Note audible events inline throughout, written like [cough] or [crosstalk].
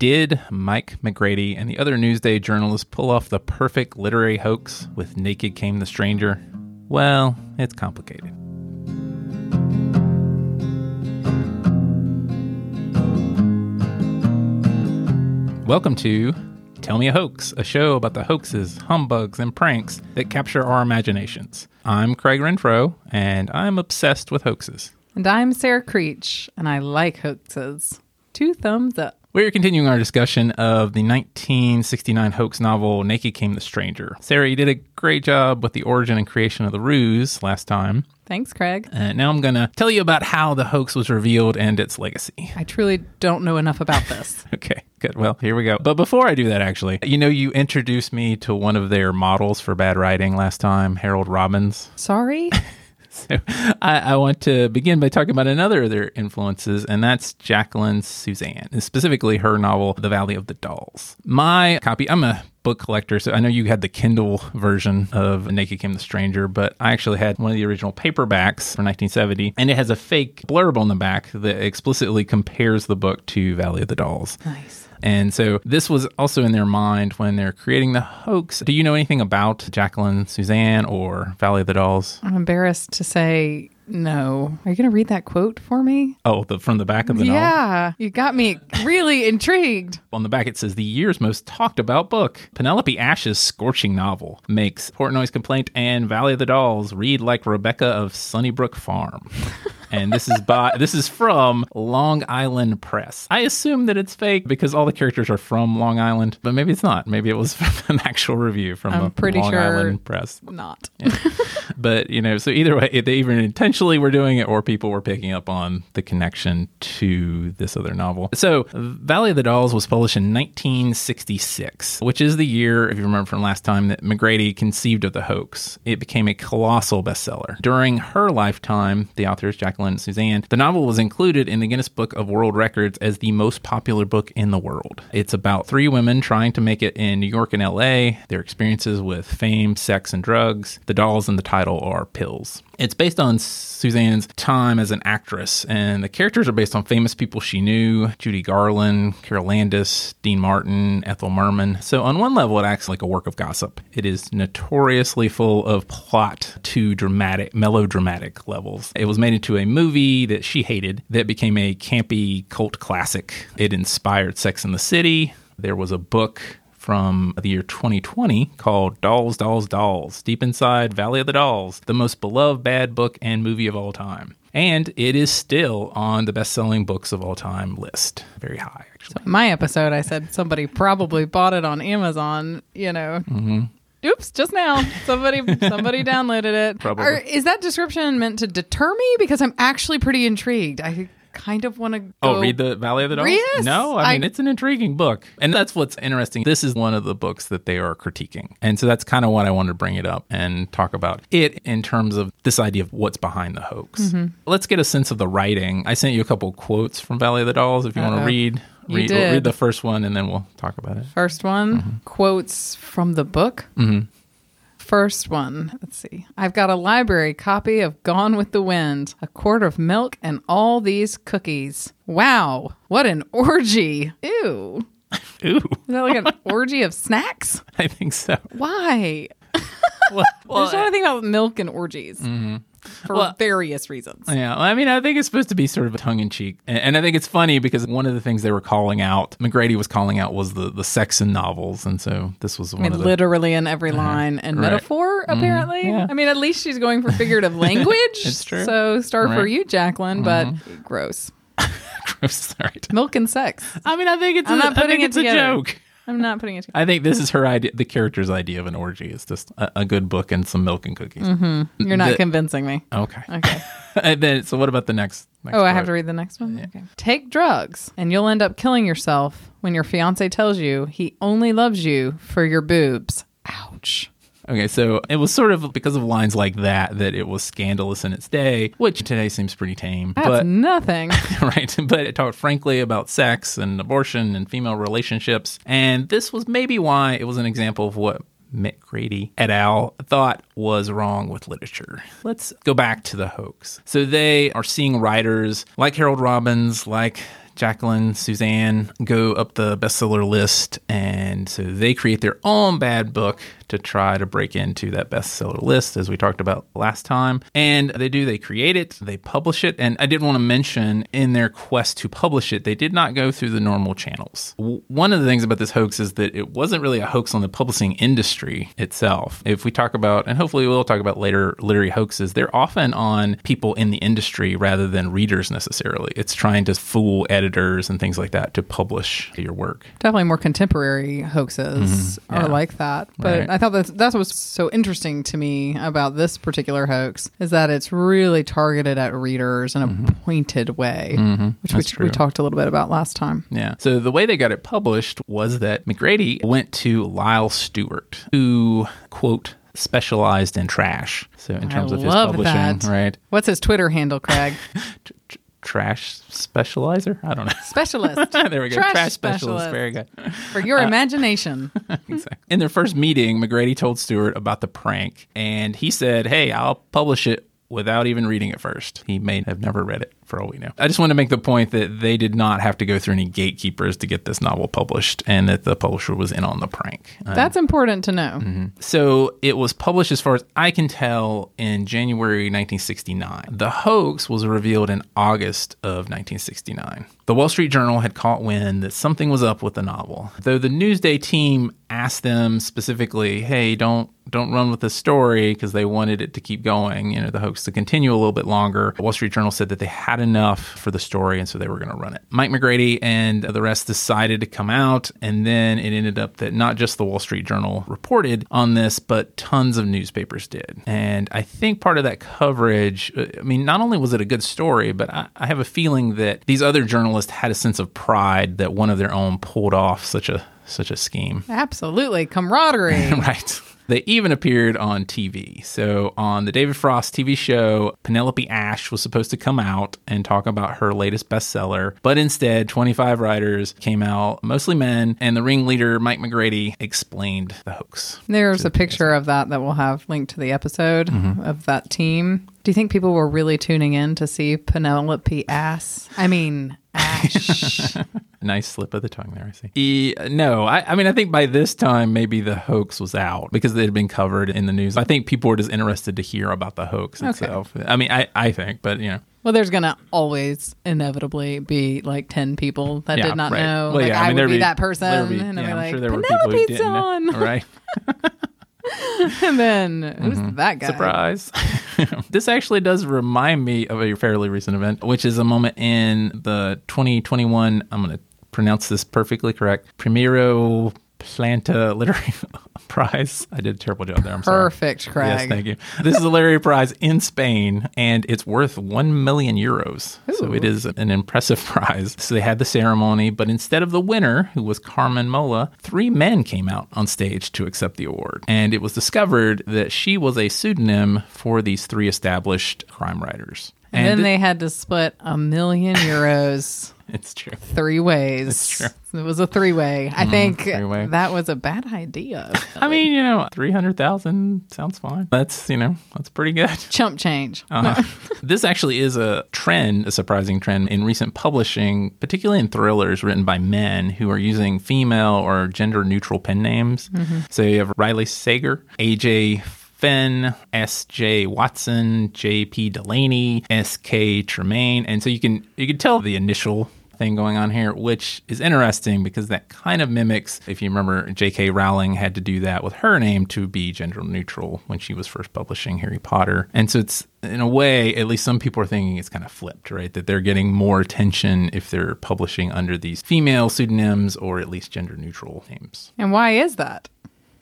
Did Mike McGrady and the other Newsday journalists pull off the perfect literary hoax with Naked Came the Stranger? Well, it's complicated. Welcome to Tell Me a Hoax, a show about the hoaxes, humbugs, and pranks that capture our imaginations. I'm Craig Renfro, and I'm obsessed with hoaxes. And I'm Sarah Creech, and I like hoaxes. Two thumbs up. We're continuing our discussion of the 1969 hoax novel Naked Came the Stranger. Sarah, you did a great job with the origin and creation of the ruse last time. Thanks, Craig. And now I'm going to tell you about how the hoax was revealed and its legacy. I truly don't know enough about this. [laughs] Okay, good. Well, here we go. But before I do that, actually, you know, you introduced me to one of their models for bad writing last time, Harold Robbins. Sorry? [laughs] [laughs] So I, I want to begin by talking about another of their influences, and that's Jacqueline Susann, specifically her novel, The Valley of the Dolls. My copy, I'm a book collector, so I know you had the Kindle version of Naked Came the Stranger, but I actually had one of the original paperbacks from 1970, and it has a fake blurb on the back that explicitly compares the book to Valley of the Dolls. nice. And so this was also in their mind when they're creating the hoax. Do you know anything about Jacqueline Susann or Valley of the Dolls? I'm embarrassed to say no. Are you going to read that quote for me? Oh, the from the back of the novel. yeah, you got me really intrigued. On the back, it says the year's most talked about book. Penelope Ash's scorching novel makes Portnoy's Complaint and Valley of the Dolls read like Rebecca of Sunnybrook Farm. [laughs] and this is by this is from Long Island Press. I assume that it's fake because all the characters are from Long Island, but maybe it's not. Maybe it was [laughs] from an actual review from I'm a pretty Long sure- Island Press. Not. [laughs] But you know, so either way, they even intentionally were doing it or people were picking up on the connection to this other novel. So, Valley of the Dolls was published in 1966, which is the year, if you remember from last time, that McGrady conceived of the hoax. It became a colossal bestseller. During her lifetime, the author is Jacqueline Susann, the novel was included in the Guinness Book of World Records as the most popular book in the world. It's about three women trying to make it in New York and LA, their experiences with fame, sex, and drugs. The dolls in the title are pills. It's based on Susann's time as an actress, and the characters are based on famous people she knew Judy Garland, Carole Landis, Dean Martin, Ethel Merman. So, on one level, it acts like a work of gossip. It is notoriously full of plot to dramatic, melodramatic levels. It was made into a movie that she hated that became a campy cult classic. It inspired Sex in the City. There was a book from the year 2020 called Dolls, Dolls, Dolls Deep Inside Valley of the Dolls, the most beloved bad book and movie of all time. And it is still on the best selling books of all time list. Very high, actually. In my episode, I said somebody probably bought it on Amazon, you know. Mm-hmm. Oops, just now. Somebody [laughs] somebody downloaded it. Probably. Or is that description meant to deter me? Because I'm actually pretty intrigued. I kind of want to go. Oh, read the Valley of the Dolls? Yes, no, I mean, I- it's an intriguing book. And that's what's interesting. This is one of the books that they are critiquing. And so that's kind of what I wanted to bring it up and talk about it in terms of this idea of what's behind the hoax. Mm-hmm. Let's get a sense of the writing. I sent you a couple quotes from Valley of the Dolls if you want to read. Read, we'll read the first one and then we'll talk about it. First one, Mm-hmm. quotes from the book. First one, let's see. I've got a library copy of Gone with the Wind, a quart of milk, and all these cookies. Wow, what an orgy. Ew. Ooh, Is that like an [laughs] orgy of snacks? I think so. Why? Well, There's not anything about milk and orgies mm-hmm. For Mm-hmm. Well- various reasons. Yeah, I mean, I think it's supposed to be sort of a tongue in cheek, and, I think it's funny because one of the things they were calling out, McGrady was calling out, was the the sex in novels, and so this was I one mean, of the. literally in every line and Right. Mm-hmm. metaphor, apparently. Yeah. I mean, at least she's going for figurative [laughs] language. It's true. So, star for Right. Mm-hmm. you, Jacqueline, but gross. [laughs] Gross, right. Milk and sex. I mean, I think it's. I'm a, not I putting it it's together. a joke. I'm not putting it together. I think this is her idea. The character's idea of an orgy is just a, a good book and some milk and cookies. Mm-hmm. You're not The- convincing me. Okay. Okay. [laughs] and then, so what about the next? next Oh, I have to read the next one? Okay. Take drugs and you'll end up killing yourself when your fiance tells you he only loves you for your boobs. Ouch. Okay, so it was sort of because of lines like that that it was scandalous in its day, which today seems pretty tame. That's but [laughs] nothing. [laughs] right? But it talked frankly about sex and abortion and female relationships. And this was maybe why it was an example of what McGrady et al. thought was wrong with literature. Let's go back to the hoax. So they are seeing writers like Harold Robbins, like Jacqueline, Susann go up the bestseller list, and so they create their own bad book to try to break into that bestseller list, as we talked about last time. And they do, they create it, they publish it. And I did want to mention in their quest to publish it, they did not go through the normal channels. W- One of the things about this hoax is that it wasn't really a hoax on the publishing industry itself. If we talk about, and hopefully we'll talk about later literary hoaxes, they're often on people in the industry rather than readers necessarily. It's trying to fool editors and things like that to publish your work. Definitely more contemporary hoaxes Mm-hmm. yeah. are like that. But Right. I thought that's, that's what's so interesting to me about this particular hoax is that it's really targeted at readers in a pointed way, which we, Mm-hmm. That's true. we talked a little bit about last time. Yeah. So the way they got it published was that McGrady went to Lyle Stuart, who, quote, specialized in trash. So in terms I of his publishing, that. right? What's his Twitter handle, Craig? [laughs] Tr- tr- trash specializer? I don't know. Specialist. [laughs] there we go. Trash Trash, specialist. specialist. Very good. For your uh, imagination. [laughs] exactly. In their first meeting, McGrady told Stuart about the prank, and he said, Hey, I'll publish it without even reading it first. He may have never read it, for all we know. I just want to make the point that they did not have to go through any gatekeepers to get this novel published, and that the publisher was in on the prank. Uh, That's important to know. Mm-hmm. so it was published, as far as I can tell, in January 1969. The hoax was revealed in August of 1969. The Wall Street Journal had caught wind that something was up with the novel. Though the Newsday team asked them specifically, "Hey, don't don't run with the story," because they wanted it to keep going, you know, the hoax to continue a little bit longer. The Wall Street Journal said that they had enough for the story, and so they were going to run it. Mike McGrady and the rest decided to come out, and then it ended up that not just the Wall Street Journal reported on this, but tons of newspapers did. And I think part of that coverage, uh, I mean, not only was it a good story, but I, I have a feeling that these other journalists had a sense of pride that one of their own pulled off such a such a scheme. [laughs] Absolutely. Camaraderie. [laughs] right. They even appeared on TV. So, on the David Frost TV show, Penelope Ash was supposed to come out and talk about her latest bestseller, but instead, 25 writers came out, mostly men, and the ringleader, Mike McGrady, explained the hoax. There's a picture of that that we'll have linked to the episode Mm-hmm. of that team. Do you think people were really tuning in to see Penelope ass? I mean, Ash. [laughs] Nice slip of the tongue there, I see. E, no, I, I mean, I think by this time, maybe the hoax was out because it had been covered in the news. I think people were just interested to hear about the hoax itself. I mean, I, I think, but, you know. well, there's going to always inevitably be like 10 people that Yeah, did not right. know. Well, like, yeah, I, mean, would there'd be, that person. be- and I'd yeah, be I'm like, sure there were people who didn't on. know. Right. [laughs] [laughs] [laughs] and then, who's mm-hmm. that guy? Surprise. [laughs] this actually does remind me of a fairly recent event, which is a moment in the 2021, I'm going to pronounce this perfectly correct, Primero Planta Literary [laughs] Prize. I did a terrible job there. I'm sorry. Perfect, Craig. Yes, thank you. This is a literary prize in Spain, and it's worth one million euros. So it is an impressive [laughs] prize. So they had the ceremony, but instead of the winner, who was Carmen Mola, three men came out on stage to accept the award. And it was discovered that she was a pseudonym for these three established crime writers. And then th- they had to split a million euros [laughs] it's true. three ways. It's true. It was a three way. I think three-way. that was a bad idea. I mean, you know, 300,000 sounds fine. That's, you know, that's pretty good. [laughs] Chump change. [laughs] Uh-huh. this actually is a trend, a surprising trend in recent publishing, particularly in thrillers written by men who are using female or gender neutral pen names. So you have Riley Sager, AJ Finn, S.J. Watson, J.P. Delaney, S.K. Tremayne, and so you can you can tell the initial thing going on here, which is interesting because that kind of mimics, if you remember, J.K. Rowling had to do that with her name to be gender neutral when she was first publishing Harry Potter. And so it's, in a way, at least some people are thinking it's kind of flipped, right? That they're getting more attention if they're publishing under these female pseudonyms or at least gender neutral names. And why is that?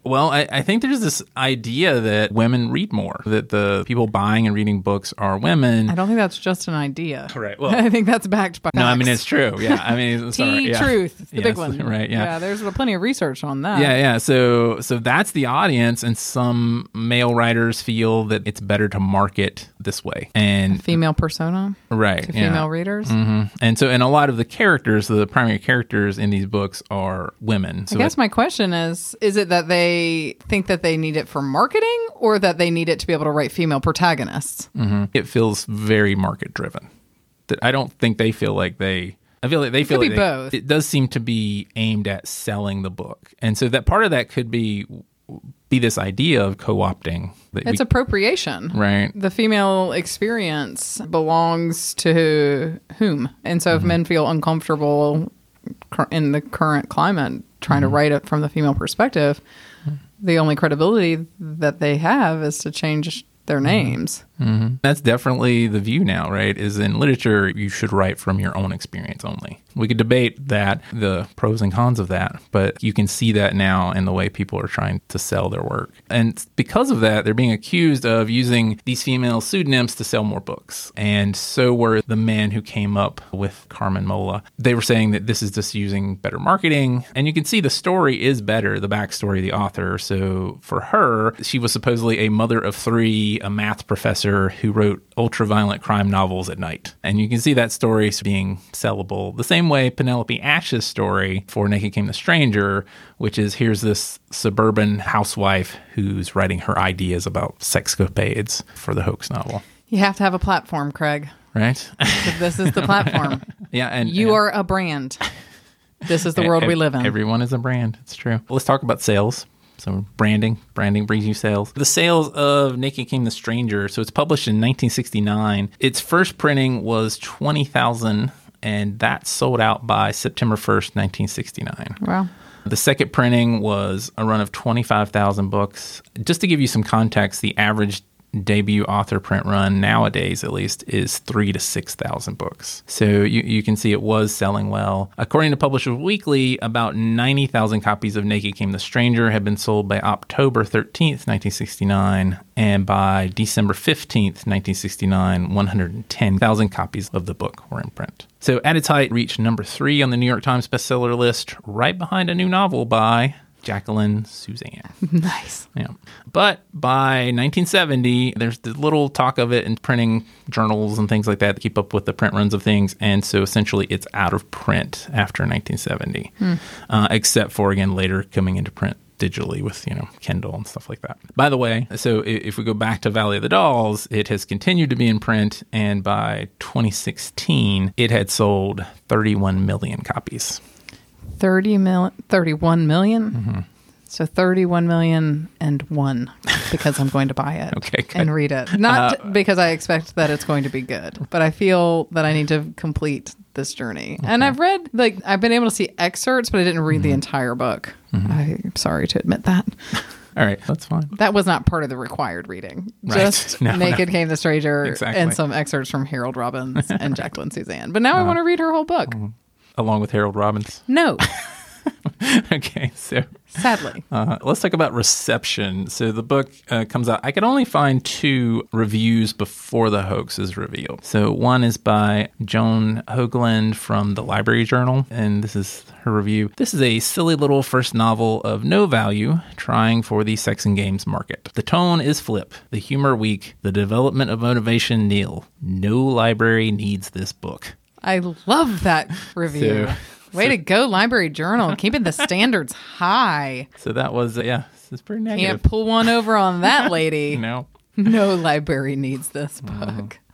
Well, I, I think there's this idea that women read more, that the people buying and reading books are women. I don't think that's just an idea. Right, well- [laughs] I think that's backed by. no, I mean, it's true. Yeah. I mean, [laughs] sorry, T yeah. truth, the big one. [laughs] Right. Yeah. Yeah. There's plenty of research on that. Yeah, yeah. So so that's the audience and some male writers feel that it's better to market this way. And Female persona right. to yeah. female readers. hmm And so and a lot of the characters, the primary characters in these books are women. So I guess my question is: Is it that they think that they need it for marketing, or that they need it to be able to write female protagonists? it, mhm, it feels very market driven. That I don't think they feel like they I feel like they feel could like they- both. It does seem to be aimed at selling the book, and so that part of that could be be this idea of co-opting. It's we- appropriation. right. The female experience belongs to whom? And so if Mm-hmm. men feel uncomfortable in the current climate trying Mm-hmm. to write it from the female perspective, the only credibility that they have is to change their names. Hmm That's definitely the view now, right? Is in literature, you should write from your own experience only. We could debate that, the pros and cons of that, but you can see that now in the way people are trying to sell their work. And because of that, they're being accused of using these female pseudonyms to sell more books. And so were the men who came up with Carmen Mola. They were saying that this is just using better marketing. And you can see the story is better, the backstory of the author. So for her, she was supposedly a mother of three, a math professor who wrote ultra-violent crime novels at night. And you can see that story being sellable the same way Penelope Ash's story for Naked Came the Stranger, which is here's this suburban housewife who's writing her ideas about sexcapades for the hoax novel. You have to have a platform, Craig. Right? [laughs] This is the platform. [laughs] yeah, and you and- are a brand. This is the world we live in. Everyone is a brand. It's true. Let's talk about sales. So branding, branding brings you sales. The sales of Naked Came the Stranger. So it's published in 1969. Its first printing was 20,000 and that sold out by September 1st, 1969. Wow. The second printing was a run of 25,000 books. Just to give you some context, the average debut author print run nowadays at least is three to 6,000 books. So you, you can see it was selling well. According to Publishers Weekly, about 90,000 copies of Naked Came the Stranger had been sold by October 13th, 1969. And by December 15th, 1969, 110,000 copies of the book were in print. So at its height, reached number three on the New York Times bestseller list, right behind a new novel by Jacqueline Susann. [laughs] Nice. Yeah. But by 1970, there's the little talk of it in printing journals and things like that to keep up with the print runs of things. And so essentially it's out of print after 1970, uh, except for, again, later coming into print digitally with you know Kindle and stuff like that. By the way, so if we go back to Valley of the Dolls, it has continued to be in print, and by 2016, it had sold 31 million copies. 30 mil, 31 million? Mm-hmm. So 31 million and one because I'm going to buy it [laughs] Okay, good. and read it. Not because I expect that it's going to be good, but I feel that I need to complete this journey. And I've read, like, I've been able to see excerpts, but I didn't read the Mm-hmm. entire book. I'm sorry to admit that. [laughs] All right, that's fine. That was not part of the required reading. Right. Just No, [laughs] no. Naked Came the Stranger Exactly. and some excerpts from Harold Robbins and Jacqueline Susann. But now I want to read her whole book. Along with Harold Robbins. No, [laughs] okay, so sadly. Uh, let's talk about reception. So the book uh, comes out. I could only find two reviews before the hoax is revealed. So one is by Joan Hoagland from the Library Journal, and this is her review. This is a silly little first novel of no value, trying for the sex and games market. The tone is flip, the humor weak, the development of motivation nil. No library needs this book. I love that review. So- Way so- to go, Library Journal, keeping the standards high. So that was uh, yeah, this is pretty Can't pull one over on that [laughs] lady. Know. No library needs this book. [laughs]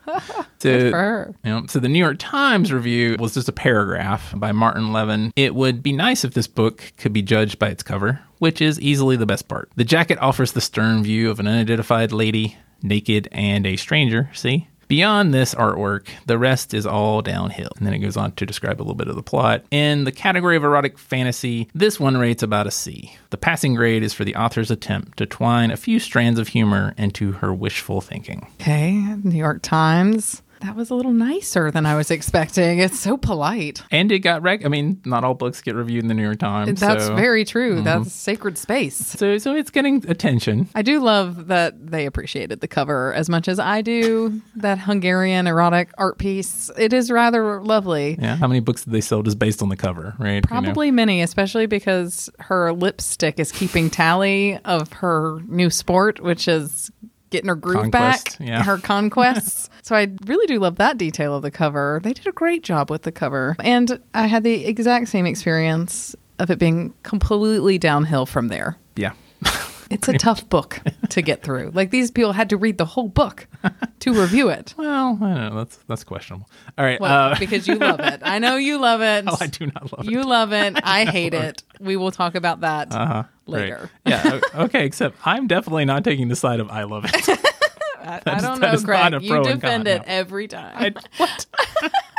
So, for her. you know, so the New York Times review was just a paragraph by Martin Levin. It would be nice if this book could be judged by its cover, which is easily the best part. The jacket offers the stern view of an unidentified lady, naked and a stranger, see? Beyond this artwork, the rest is all downhill. And then it goes on to describe a little bit of the plot. In the category of erotic fantasy, this one rates about a C. The passing grade is for the author's attempt to twine a few strands of humor into her wishful thinking. Okay, New York Times. That was a little nicer than I was expecting. It's so polite. And it got rec. I mean, not all books get reviewed in the New York Times. That's so, very true. Mm-hmm. That's sacred space. So, so it's getting attention. I do love that they appreciated the cover as much as I do that Hungarian erotic art piece. It is rather lovely. Yeah. How many books did they sell just based on the cover? Right. You know? Probably many, especially because her lipstick is keeping tally of her new sport, which is getting her groove Conquest, back, yeah. her conquests. [laughs] so I really do love that detail of the cover. They did a great job with the cover. And I had the exact same experience of it being completely downhill from there. Yeah. [laughs] It's a tough book to get through. Like these people had to read the whole book to review it. [laughs] Well, I don't know. That's that's questionable. All right. Well, uh, because you love it. I know you love it. oh, I do not love it. You love it. I hate it. We will talk about that Uh-huh. Later. Right. [laughs] Yeah. okay. Except I'm definitely not taking the side of I love it. [laughs] I, I don't that know, is not a Greg. You defend con, it no. every time. I, [laughs] what?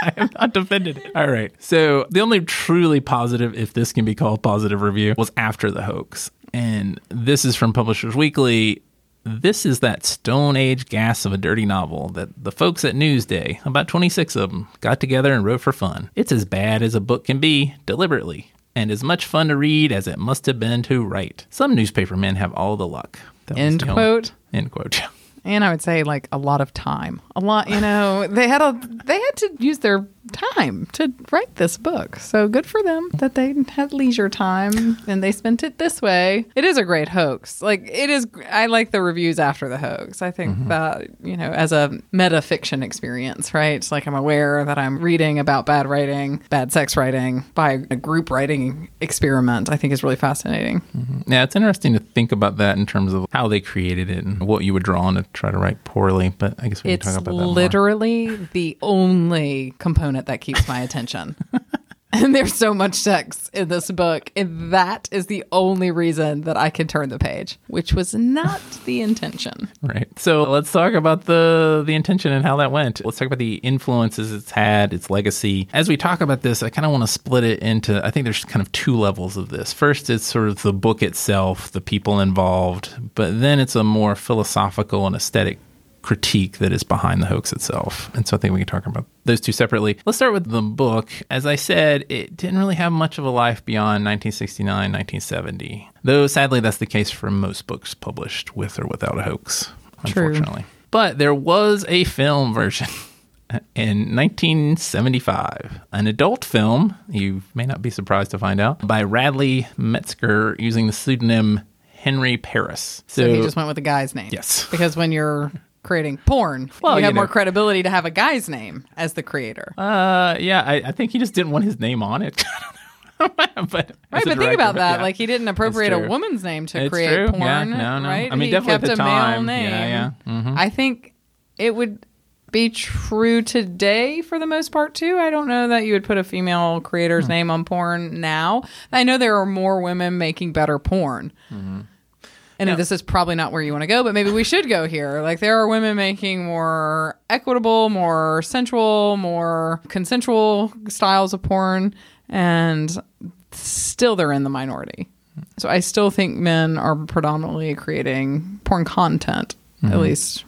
I have not defended it. All right. So the only truly positive, if this can be called positive review, was after the hoax. And this is from Publishers Weekly. This is that Stone Age gas of a dirty novel that the folks at Newsday, about 26 of them, got together and wrote for fun. It's as bad as a book can be, deliberately, and as much fun to read as it must have been to write. Some newspaper men have all the luck. That End the only- quote. End quote. And I would say like a lot of time. A lot, you know, they had a they had to use their time to write this book. So good for them that they had leisure time and they spent it this way. It is a great hoax. Like it is I like the reviews after the hoax. I think mm-hmm. that, you know, as a meta fiction experience, right? It's like I'm aware that I'm reading about bad writing, bad sex writing by a group writing experiment. I think is really fascinating. Mm-hmm. Yeah, it's interesting to think about that in terms of how they created it and what you would draw on to try to write poorly. But I guess we can It's talk about that more. literally the only component that keeps my attention. [laughs] and there's so much sex in this book, and that is the only reason that I can turn the page, which was not the intention. Right. So let's talk about the the intention and how that went. Let's talk about the influences it's had, its legacy. As we talk about this, I kind of want to split it into I think there's kind of two levels of this. First, it's sort of the book itself, the people involved, but then it's a more philosophical and aesthetic critique that is behind the hoax itself. And so I think we can talk about those two separately. Let's start with the book. As I said, it didn't really have much of a life beyond 1969, 1970. Though sadly that's the case for most books published with or without a hoax, True. unfortunately. But there was a film version [laughs] in 1975, an adult film, you may not be surprised to find out, by Radley Metzger using the pseudonym Henry Paris. So, he just went with the guy's name. Yes. Because when you're creating porn, Well, you you have more credibility to have a guy's name as the creator. Uh, yeah, I, I think he just didn't want his name on it. [laughs] [laughs] but Right, but think about that. yeah. Like he didn't appropriate a woman's name to It's create true. porn. Yeah, no, no. Right? I mean, he definitely at kept the a male name. Yeah, yeah. Mhm. I think it would be true today for the most part too. I don't know that you would put a female Hmm. creator's name on porn now. I know there are more women making better porn. And Yeah. this is probably not where you want to go, but maybe we should go here. Like there are women making more equitable, more sensual, more consensual styles of porn, and still they're in the minority. So I still think men are predominantly creating porn content, at mm-hmm. least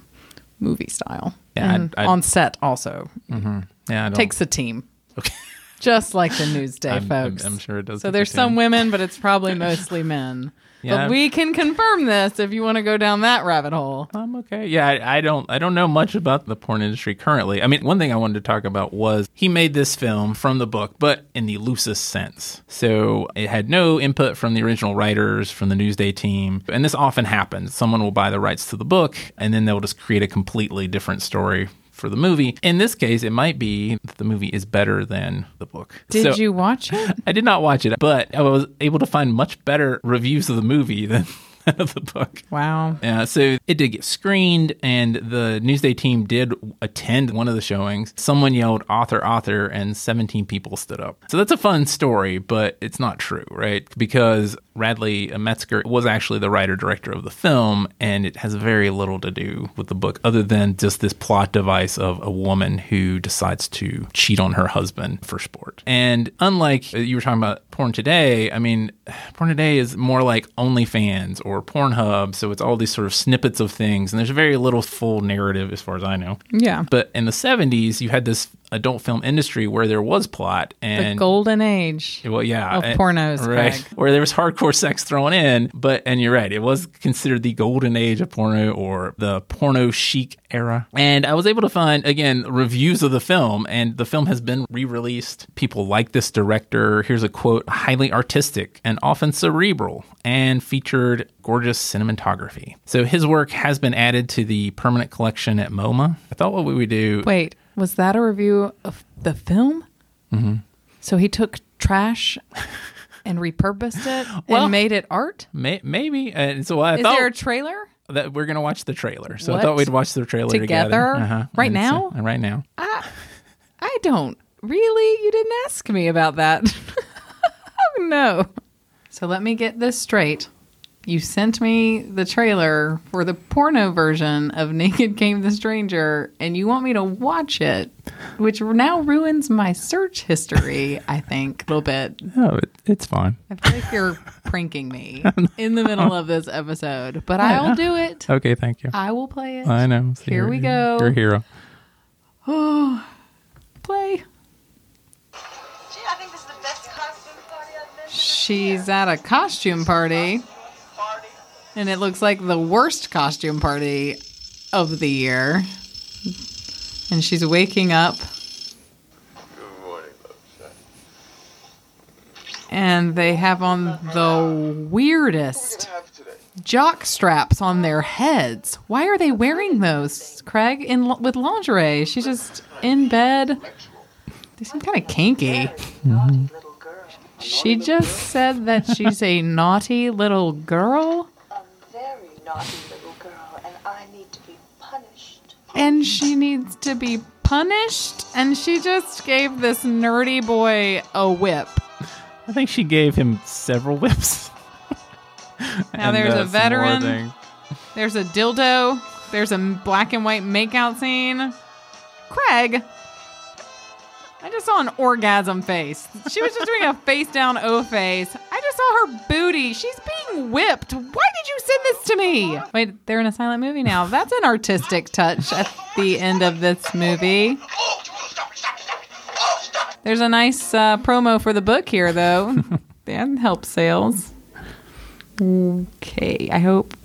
movie style. Yeah, and I'd- I'd- on set also mm-hmm. Yeah, I don't, takes a team, Okay. just like the Newsday [laughs] I'm, I'm- folks. I'm sure it does. So there's some women, but it's probably [laughs] mostly men. Yeah. But we can confirm this if you want to go down that rabbit hole. I'm okay. Yeah, I, I don't I don't know much about the porn industry currently. I mean, one thing I wanted to talk about was he made this film from the book, but in the loosest sense. So it had no input from the original writers, from the Newsday team, and this often happens. Someone will buy the rights to the book, and then they'll just create a completely different story for the movie. In this case, it might be that the movie is better than the book. Did So- you watch it? [laughs] I did not watch it, but I was able to find much better reviews of the movie than [laughs] of the book. Wow. Yeah, so it did get screened, and the Newsday team did attend one of the showings. Someone yelled "author, author," and 17 people stood up. So that's a fun story, but it's not true, right? Because Radley Metzger was actually the writer director of the film, and it has very little to do with the book, other than just this plot device of a woman who decides to cheat on her husband for sport. And unlike uh, you were talking about porn today, I mean, [sighs] porn today is more like OnlyFans or Pornhub, so it's all these sort of snippets of things, and there's very little full narrative as far as I know. Yeah. But in the 70s, you had this adult film industry where there was plot and The golden age. well, yeah, of and- pornos, right? Craig. [laughs] Where there was hardcore sex thrown in, but and you're right, it was considered the golden age of porno or the porno chic era. And I was able to find again reviews of the film, and the film has been re-released. People like this director. Here's a quote: highly artistic and often cerebral, and featured gorgeous cinematography. So his work has been added to the permanent collection at MoMA. I thought what would we would do. Wait, was that a review of the film? Mm-hmm. So he took trash and repurposed it Well- and made it art? May- maybe. And so I Is thought there a trailer? that we're gonna watch the trailer. So I thought we'd watch the trailer together. Together? Uh-huh. Right And so- now? right now. I don't. Really? You didn't ask me about that. [laughs] oh, no. So let me get this straight. You sent me the trailer for the porno version of Naked Came the Stranger, and you want me to watch it, which now ruins my search history, I think, a little bit. Oh, it, it's fine. I feel like you're pranking me [laughs] in the middle of this episode, but I'll do it. Okay, thank you. I will play it. I know. See, Here you're- we go. You're a hero. [sighs] Play. Gee, I think this is the best costume party I've been. She's at a costume party. Party. And it looks like the worst costume party of the year. And she's waking up. Good morning. And they have on the weirdest jock straps on their heads. Why are they wearing those, Craig? In with lingerie, she's just in bed. They seem kind of kinky. Naughty little girl. She just said that she's a naughty little girl, A very naughty little girl, and I need to be punished. and she needs to be punished. And she just gave this nerdy boy a whip. I think she gave him several whips. Now there's uh, a veteran. There's a dildo. There's a black and white makeout scene. Craig. I just saw an orgasm face. She was just doing a face down O face. I just saw her booty. She's being whipped. Why did you send this to me? Wait, they're in a silent movie now. That's an artistic touch at the end of this movie. Oh, stop it, stop it, stop it. Oh, stop. There's a nice uh, promo for the book here, though. that helps sales. Okay, I hope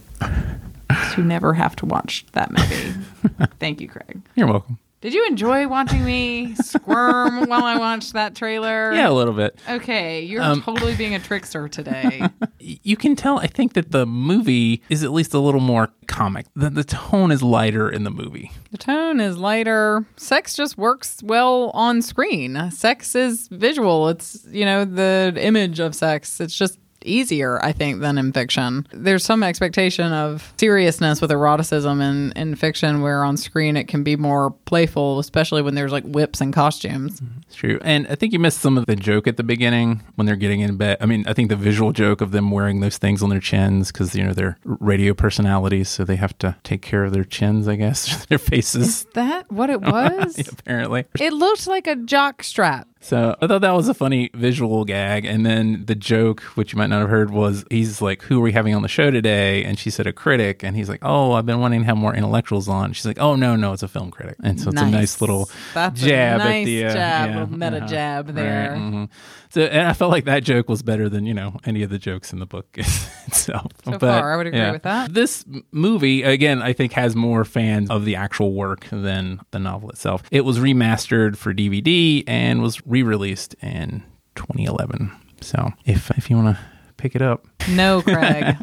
to never have to watch that movie. [laughs] Thank you, Craig. You're welcome. Did you enjoy watching me squirm [laughs] while I watched that trailer? Yeah, a little bit. Okay, you're Um, totally being a trickster today. [laughs] You can tell, I think, that the movie is at least a little more comic. The, the tone is lighter in the movie. the tone is lighter. Sex just works well on screen. Sex is visual. It's, you know, the image of sex. It's just easier, I think, than in fiction. There's some expectation of seriousness with eroticism in, in fiction, where on screen it can be more playful, especially when there's like whips and costumes. Mm-hmm. It's true. And I think you missed some of the joke at the beginning when they're getting in bed. I mean, I think the visual joke of them wearing those things on their chins because, you know, they're radio personalities. So they have to take care of their chins, I guess, [laughs] their faces, Is that what it [laughs] oh, was? apparently. It looked like a jock strap. So I thought that was a funny visual gag. And then the joke, which you might not have heard, was he's like, Who are we having on the show today? And she said, A critic. And he's like, Oh, I've been wanting to have more intellectuals on. She's like, Oh, no, no, it's a film critic. And so it's a nice little That's jab a nice at the uh, jab, yeah, meta uh-huh. jab there. Right, mhm. So, and I felt like that joke was better than you know any of the jokes in the book [laughs] itself. So far, I would agree with that. This movie, again, I think has more fans of the actual work than the novel itself. It was remastered for DVD and was re-released in 2011. So, if if you want to pick it up, No, Craig.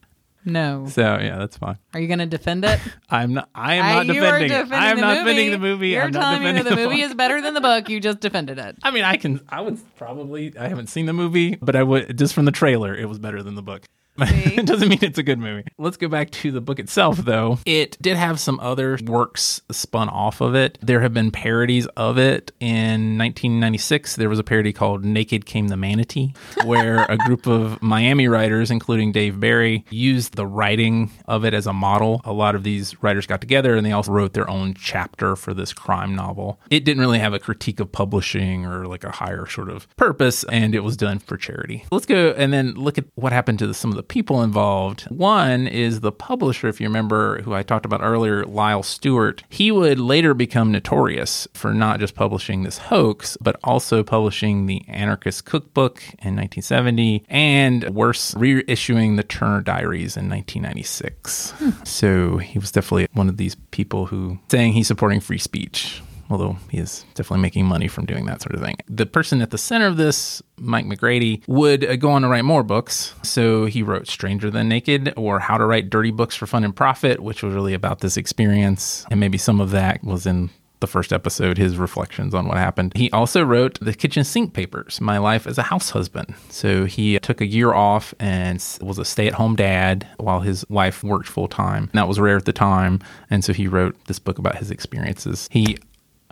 [laughs] no. so yeah, that's fine. Are you going to defend it? I'm not. I am I- not defending defending I am not movie. defending the movie. You're I'm not telling me that defending the movie book. is better than the book. You just defended it. I mean, I can. I would probably. I haven't seen the movie, but I would just from the trailer. It was better than the book. It [laughs] doesn't mean it's a good movie. Let's go back to the book itself, though. It did have some other works spun off of it. There have been parodies of it. In 1996, there was a parody called "Naked Came the Manatee," where a group of Miami writers, including Dave Barry, used the writing of it as a model. A lot of these writers got together and they also wrote their own chapter for this crime novel. It didn't really have a critique of publishing or like a higher sort of purpose, and it was done for charity. Let's go and then look at what happened to the, some of the people involved. One is the publisher, if you remember, who I talked about earlier, Lyle Stuart. He would later become notorious for not just publishing this hoax, but also publishing the Anarchist Cookbook in 1970 and worse, reissuing the Turner Diaries in 1996. Hmm. So he was definitely one of these people who saying he's supporting free speech although he is definitely making money from doing that sort of thing. The person at the center of this, Mike McGrady, would uh, go on to write more books. So he wrote Stranger Than Naked or How to Write Dirty Books for Fun and Profit, which was really about this experience. And maybe some of that was in the first episode, his reflections on what happened. He also wrote the kitchen sink papers, My Life as a House Husband. So he took a year off and was a stay at home dad while his wife worked full time. That was rare at the time. And so he wrote this book about his experiences. He.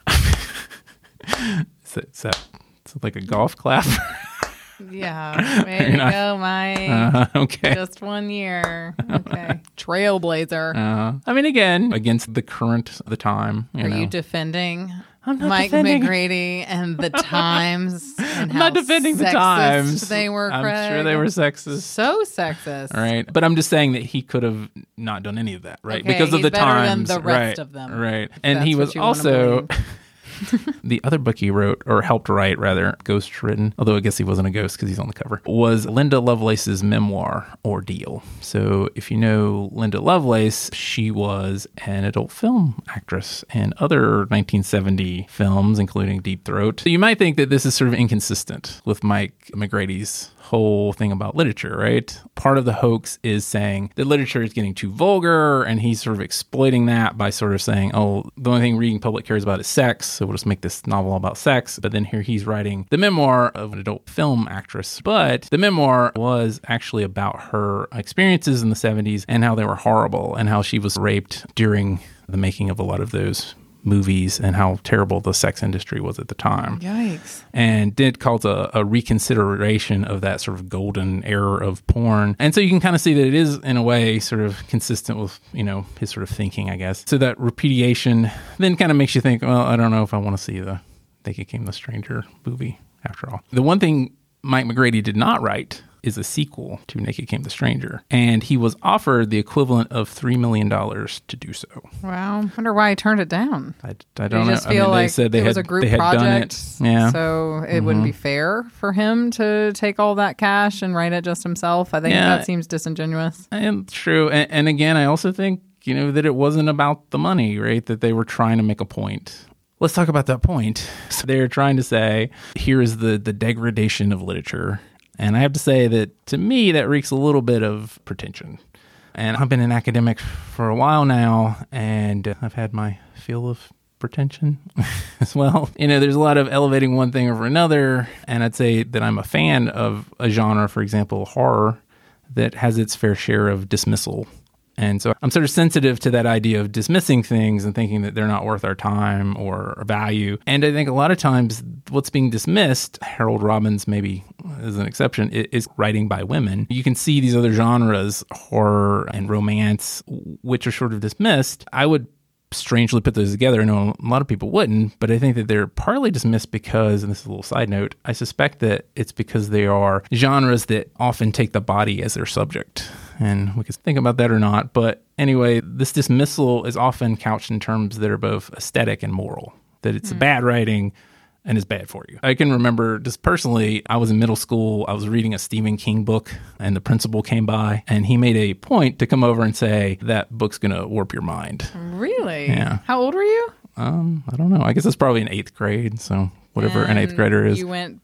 [laughs] is, that, is that is it like a golf clap? [laughs] Yeah. [laughs] Way to not- go, Mike. Uh, okay. Just one year. Okay. Trailblazer. Uh, I mean, again, against the current of the time. You Are know. you defending I'm not Mike defending- [laughs] McGrady and the [laughs] times? And I'm how not defending the times. They were. I'm Craig? sure they were sexist. so sexist. Right, but I'm just saying that he could have not done any of that, right? Okay, because of he's the better than times, the rest right? of them, right? And he was also [laughs] [laughs] the other book he wrote or helped write, rather, ghost written. Although I guess he wasn't a ghost because he's on the cover. Was Linda Lovelace's memoir Ordeal. So if you know Linda Lovelace, she was an adult film actress in other 1970 films, including Deep Throat. So you might think that this is sort of inconsistent with Mike McGrady's whole thing about literature, right? Part of the hoax is saying that literature is getting too vulgar, and he's sort of exploiting that by sort of saying, oh, the only thing reading public cares about is sex, so we'll just make this novel about sex. But then here he's writing the memoir of an adult film actress. But the memoir was actually about her experiences in the 70s and how they were horrible, and how she was raped during the making of a lot of those movies and how terrible the sex industry was at the time Yikes. and did cause a, a reconsideration of that sort of golden era of porn. And so you can kind of see that it is, in a way, sort of consistent with, you know, his sort of thinking, I guess. So that repudiation then kind of makes you think, well, I don't know if I want to see the They Came the Stranger movie after all. The one thing Mike McGrady did not write is a sequel to Naked Came the Stranger. And he was offered the equivalent of $3 million to do so. Wow. wonder why he turned it down. I, I Do don't know. just I feel mean, like they said they it had, was a group project, done it. Yeah. Mm-hmm. so it wouldn't be fair for him to take all that cash and write it just himself. I think Yeah. that seems disingenuous. And true. And, and again, I also think, you know, that it wasn't about the money, right? That they were trying to make a point. Let's talk about that point. So they're trying to say, here is the, the degradation of literature. And I have to say that to me, that reeks a little bit of pretension. And I've been an academic for a while now, and I've had my feel of pretension [laughs] as well. You know, there's a lot of elevating one thing over another. And I'd say that I'm a fan of a genre, for example, horror, that has its fair share of dismissal. And so I'm sort of sensitive to that idea of dismissing things and thinking that they're not worth our time or value. And I think a lot of times what's being dismissed, Harold Robbins maybe is an exception, is writing by women. You can see these other genres, horror and romance, which are sort of dismissed. I would strangely put those together. I know a lot of people wouldn't, but I think that they're partly dismissed because, and this is a little side note, I suspect that it's because they are genres that often take the body as their subject. And we could think about that or not. But anyway, this dismissal is often couched in terms that are both aesthetic and moral, that it's bad writing and it's bad for you. I can remember just personally, I was in middle school, I was reading a Stephen King book, and the principal came by and he made a point to come over and say, That book's gonna warp your mind. Really? Yeah. How old were you? Um, I don't know. I guess it's probably in eighth grade, so whatever an eighth grader is. You went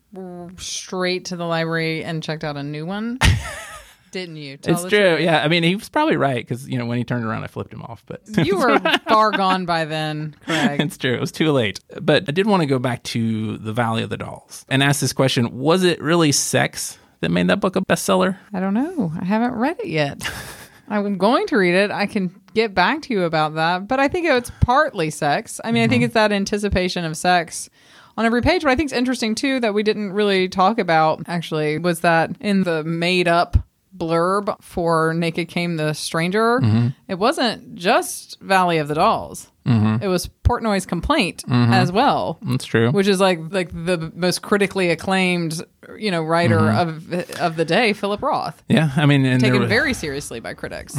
straight to the library and checked out a new one, [laughs] didn't you? Tell It's true. Yeah, I mean, he was probably right because you know when he turned around, I flipped him off. But [laughs] You were far gone by then, [laughs] Craig. it's true. It was too late. But I did want to go back to the Valley of the Dolls and ask this question: Was it really sex that made that book a bestseller? I don't know. I haven't read it yet. [laughs] I'm going to read it. I can get back to you about that. But I think it's partly sex. I mean, I think mm-hmm. it's that anticipation of sex on every page. What I think is interesting too that we didn't really talk about actually was that in the made up blurb for Naked Came the Stranger, mm-hmm. it wasn't just Valley of the Dolls. Mm-hmm. It was Portnoy's complaint mm-hmm. as well. That's true. which is like like the most critically acclaimed you know writer of of the day philip roth. Yeah, I mean, and taken was, very seriously by critics.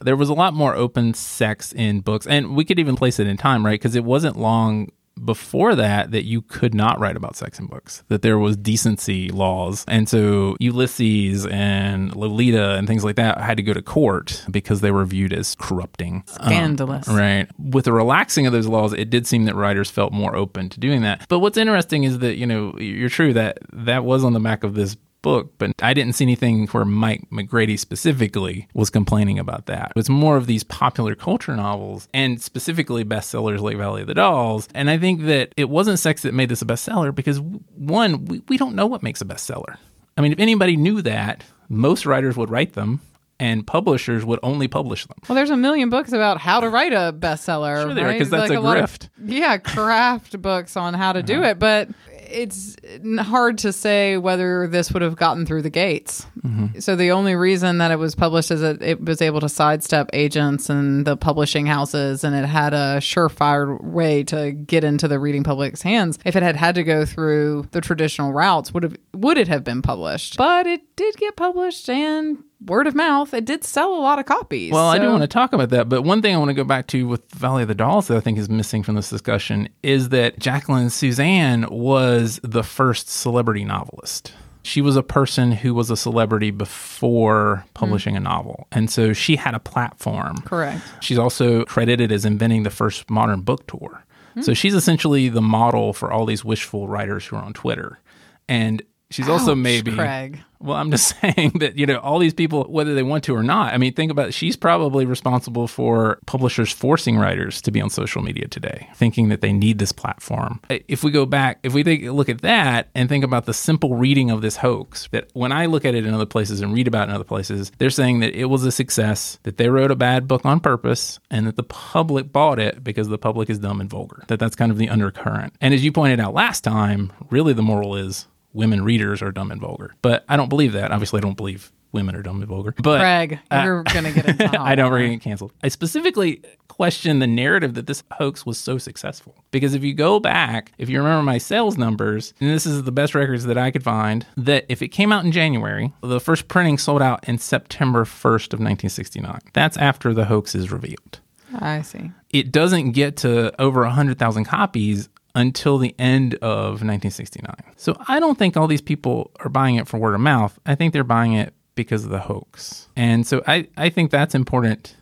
There was a lot more open sex in books, and we could even place it in time, right? Because it wasn't long before that that you could not write about sex in books that there was decency laws and so ulysses and lolita and things like that had to go to court because they were viewed as corrupting um, Scandalous. Right. With the relaxing of those laws, it did seem that writers felt more open to doing that. But what's interesting is that, you know, you're true that that was on the back of this book, but I didn't see anything where Mike McGrady specifically was complaining about that. It was more of these popular culture novels and specifically bestsellers like Valley of the Dolls. And I think that it wasn't sex that made this a bestseller because, one, we, we don't know what makes a bestseller. I mean, if anybody knew that, most writers would write them and publishers would only publish them. Well, there's a million books about how to write a bestseller. Sure there, right? that's a lot of- grift. yeah, craft books on how to do uh-huh. it, but it's hard to say whether this would have gotten through the gates. Mm-hmm. So the only reason that it was published is that it was able to sidestep agents and the publishing houses, and it had a surefire way to get into the reading public's hands. If it had had to go through the traditional routes, would have would it have been published? But it did get published and. Word of mouth, it did sell a lot of copies. Well, I do so- want to talk about that, but one thing I want to go back to with Valley of the Dolls that I think is missing from this discussion is that Jacqueline Susann was the first celebrity novelist. She was a person who was a celebrity before publishing a hmm. novel. And so she had a platform. Correct. She's also credited as inventing the first modern book tour. So hmm. she's essentially the model for all these wishful writers who are on Twitter. And she's also Ouch, maybe Craig. well, I'm just [laughs] saying that, you know, all these people, whether they want to or not, I mean, think about it. She's probably responsible for publishers forcing writers to be on social media today, thinking that they need this platform. If we go back, if we take a look at that and think about the simple reading of this hoax, that when I look at it in other places and read about it in other places, they're saying that it was a success, that they wrote a bad book on purpose, and that the public bought it because the public is dumb and vulgar. That that's kind of the undercurrent. And as you pointed out last time, really the moral is women readers are dumb and vulgar. But I don't believe that. Obviously, I don't believe women are dumb and vulgar. But Craig, you're [laughs] gonna get hot I don't water. really get canceled. I specifically question the narrative that this hoax was so successful. Because if you go back, if you remember my sales numbers, and this is the best records that I could find, that if it came out in January, the first printing sold out in September 1st of 1969. That's after the hoax is revealed I see. it doesn't get to over 100,000 copies until the end of 1969. So I don't think all these people are buying it for word of mouth. I think they're buying it because of the hoax. And so I, I think that's important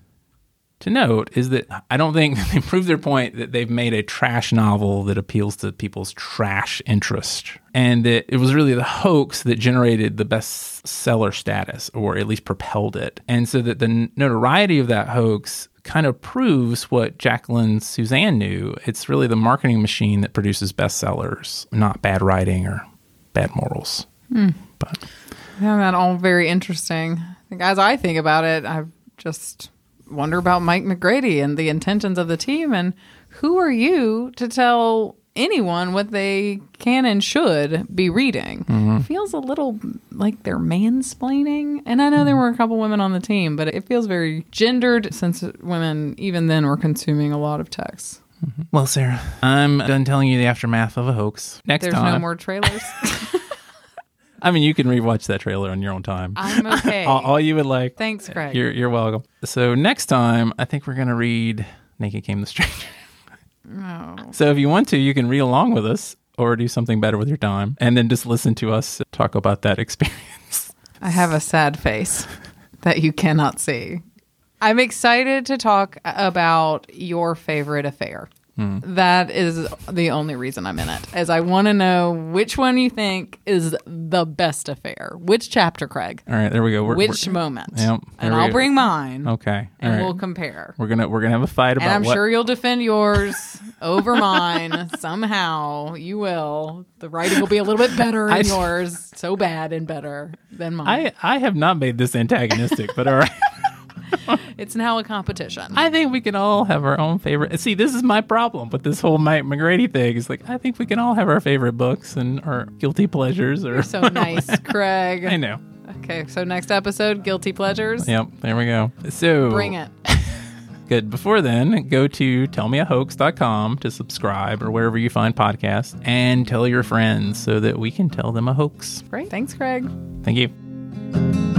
to note is that I don't think [laughs] they prove their point that they've made a trash novel that appeals to people's trash interest. And that it was really the hoax that generated the bestseller status, or at least propelled it. And so that the notoriety of that hoax kind of proves what Jacqueline Susann knew. It's really the marketing machine that produces bestsellers, not bad writing or bad morals. Hmm. But Yeah, that all very interesting. I think As I think about it, I've just wonder about Mike McGrady and the intentions of the team, and who are you to tell anyone what they can and should be reading? Mm-hmm. It feels a little like they're mansplaining, and I know there mm-hmm. were a couple women on the team, but it feels very gendered since women even then were consuming a lot of text. Mm-hmm. well, Sarah, I'm done telling you the aftermath of a hoax. Next There's time, no more trailers. [laughs] I mean, you can rewatch that trailer on your own time. I'm [laughs] okay. all, all you would like. Thanks, Craig. You're you're welcome. So next time, I think we're gonna read "Naked Came the Stranger." Oh. So if you want to, you can read along with us, or do something better with your time, and then just listen to us talk about that [laughs] experience. I have a sad face that you cannot see. I'm excited to talk about your favorite affair. Mm. That is the only reason I'm in it, as I want to know which one you think is the best affair. Which chapter, Craig? All right, there we go. We're, which we're- moment? Yep, and I'll go. bring mine, Okay, all and right. we'll compare. we're gonna we're gonna have a fight about And I'm what. sure you'll defend yours over mine [laughs] somehow. You will. The writing will be a little bit better in I- yours, so bad and better than mine. I I have not made this antagonistic, but all right. [laughs] it's now a competition. I think we can all have our own favorite. See, this is my problem with this whole Mike McGrady thing. It's like I think we can all have our favorite books and our guilty pleasures. Or so nice, [laughs] Craig. I know. Okay, so next episode, guilty pleasures. Yep, there we go. So Bring it. [laughs] Good. Before then, go to tellmeahoax.com to subscribe or wherever you find podcasts and tell your friends so that we can tell them a hoax. Great. Thanks, Craig. Thank you.